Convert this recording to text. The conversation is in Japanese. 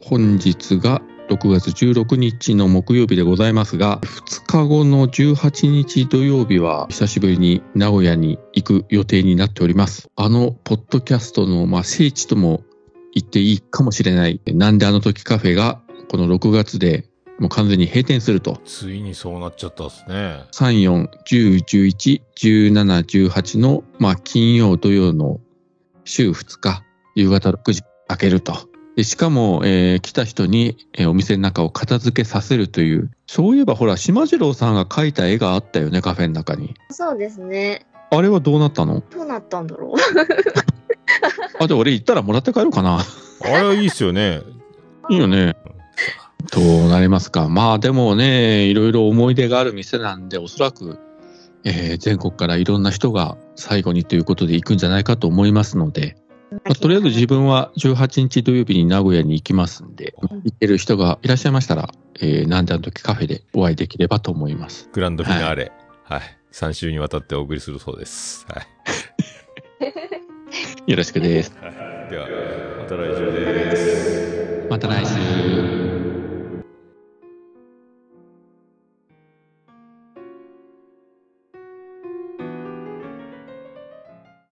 本日が6月16日の木曜日でございますが、2日後の18日土曜日は久しぶりに名古屋に行く予定になっております。あの、ポッドキャストの、まあ、聖地とも言っていいかもしれない、なんであの時カフェがこの6月でもう完全に閉店すると。ついにそうなっちゃったっすね。3、4、10、11、17、18の、まあ、金曜、土曜の週2日、夕方6時開けると。でしかも、えー来た人に、えーお店の中を片付けさせるという。そういえばほら、島次郎さんが描いた絵があったよね、カフェの中に。そうですね。あれはどうなったの？どうなったんだろう。あ、で、俺行ったらもらって帰ろうかな。あれはいいっすよね。いいよね。どうなりますか。まあでもね、いろいろ思い出がある店なんで、おそらく、えー全国からいろんな人が最後にということで行くんじゃないかと思いますので、まあとりあえず自分は18日土曜日に名古屋に行きますんで、行ってる人がいらっしゃいましたら、えーなんであの時カフェでお会いできればと思います。グランドフィナーレ。はい。3週にわたってお送りするそうです。はい。よろしくです。では、また来週です。また来週。